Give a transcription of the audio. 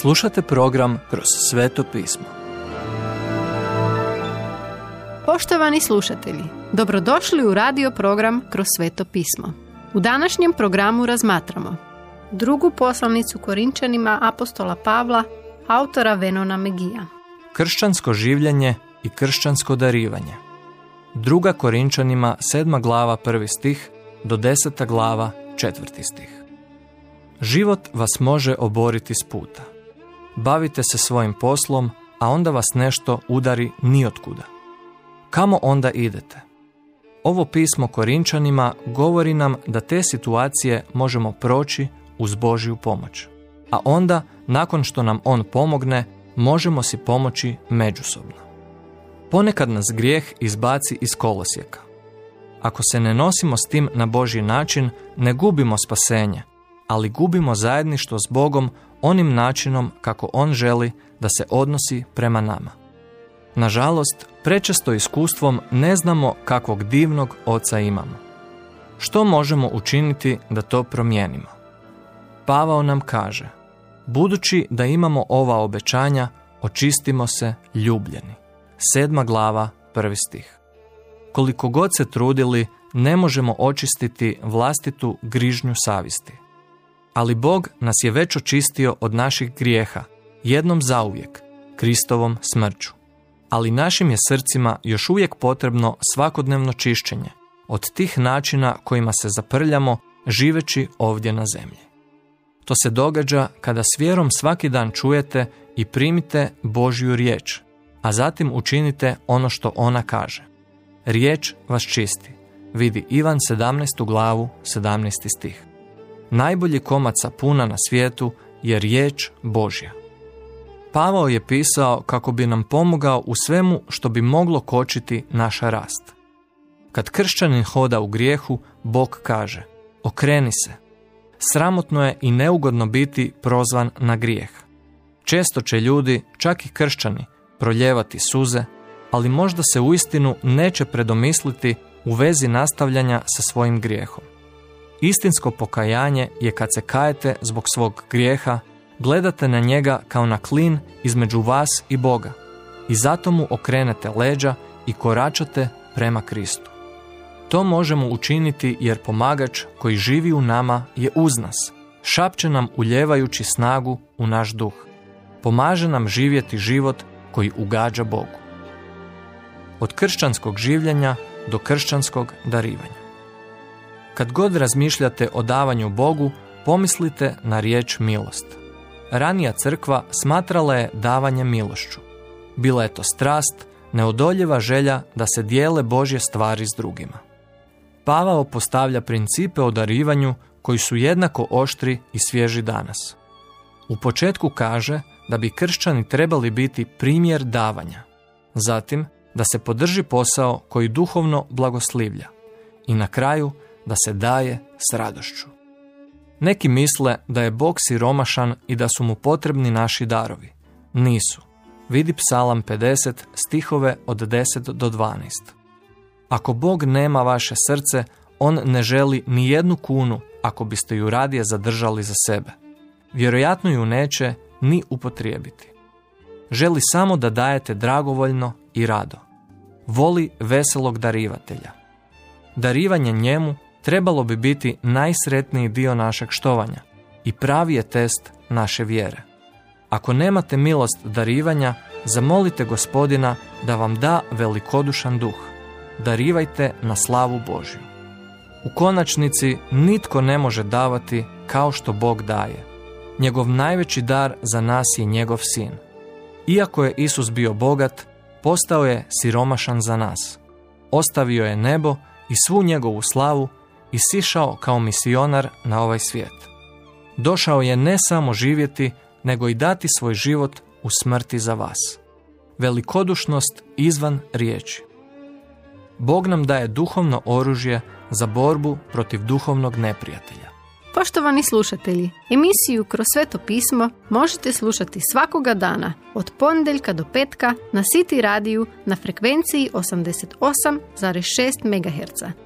Slušate program Kroz sveto pismo. Poštovani slušatelji, dobrodošli u radio program Kroz sveto pismo. U današnjem programu razmatramo drugu poslanicu Korinčanima apostola Pavla, autora Venona Megija. Kršćansko življenje i kršćansko darivanje. Druga Korinčanima, sedma glava, prvi stih, do deseta glava, četvrti stih. Život vas može oboriti s puta. Bavite se svojim poslom, a onda vas nešto udari nijotkuda. Kamo onda idete? Ovo pismo Korinčanima govori nam da te situacije možemo proći uz Božju pomoć. A onda, nakon što nam On pomogne, možemo si pomoći međusobno. Ponekad nas grijeh izbaci iz kolosijeka. Ako se ne nosimo s tim na Božji način, ne gubimo spasenje, ali gubimo zajedništvo s Bogom onim načinom kako On želi da se odnosi prema nama. Nažalost, prečesto iskustvom ne znamo kakvog divnog oca imamo. Što možemo učiniti da to promijenimo? Pavao nam kaže, budući da imamo ova obećanja, očistimo se ljubljeni. Sedma glava, prvi stih. Koliko god se trudili, ne možemo očistiti vlastitu grižnju savisti. Ali Bog nas je već očistio od naših grijeha, jednom zauvijek, Kristovom smrću. Ali našim je srcima još uvijek potrebno svakodnevno čišćenje od tih načina kojima se zaprljamo živeći ovdje na zemlji. To se događa kada s vjerom svaki dan čujete i primite Božju riječ, a zatim učinite ono što ona kaže. Riječ vas čisti. Vidi Ivan 17. glavu 17. stih. Najbolji komad puna na svijetu je riječ Božja. Pavao je pisao kako bi nam pomogao u svemu što bi moglo kočiti naša rast. Kad kršćanin hoda u grijehu, Bog kaže, okreni se. Sramotno je i neugodno biti prozvan na grijeh. Često će ljudi, čak i kršćani, proljevati suze, ali možda se uistinu neće predomisliti u vezi nastavljanja sa svojim grijehom. Istinsko pokajanje je kad se kajete zbog svog grijeha, gledate na njega kao na klin između vas i Boga i zato mu okrenete leđa i koračate prema Kristu. To možemo učiniti jer pomagač koji živi u nama je uz nas, šapće nam uljevajući snagu u naš duh. Pomaže nam živjeti život koji ugađa Bogu. Od kršćanskog življenja do kršćanskog darivanja. Kad god razmišljate o davanju Bogu, pomislite na riječ milost. Ranija crkva smatrala je davanje milošću. Bila je to strast, neodoljiva želja da se dijele Božje stvari s drugima. Pavao postavlja principe o darivanju koji su jednako oštri i svježi danas. U početku kaže da bi kršćani trebali biti primjer davanja. Zatim da se podrži posao koji duhovno blagoslivlja. I na kraju da se daje s radošću. Neki misle da je Bog siromašan i da su mu potrebni naši darovi. Nisu. Vidi psalam 50 stihove od 10 do 12. Ako Bog nema vaše srce, On ne želi ni jednu kunu ako biste ju radije zadržali za sebe. Vjerojatno ju neće ni upotrijebiti. Želi samo da dajete dragovoljno i rado. Voli veselog darivatelja. Darivanje njemu trebalo bi biti najsretniji dio našeg štovanja i pravi je test naše vjere. Ako nemate milost darivanja, zamolite gospodina da vam da velikodušan duh. Darivajte na slavu Božju. U konačnici nitko ne može davati kao što Bog daje. Njegov najveći dar za nas je njegov sin. Iako je Isus bio bogat, postao je siromašan za nas. Ostavio je nebo i svu njegovu slavu i sišao kao misionar na ovaj svijet. Došao je ne samo živjeti, nego i dati svoj život u smrti za vas. Velikodušnost izvan riječi. Bog nam daje duhovno oružje za borbu protiv duhovnog neprijatelja. Poštovani slušatelji, emisiju Kroz sveto pismo možete slušati svakoga dana od ponedjeljka do petka na City radiju na frekvenciji 88,6 MHz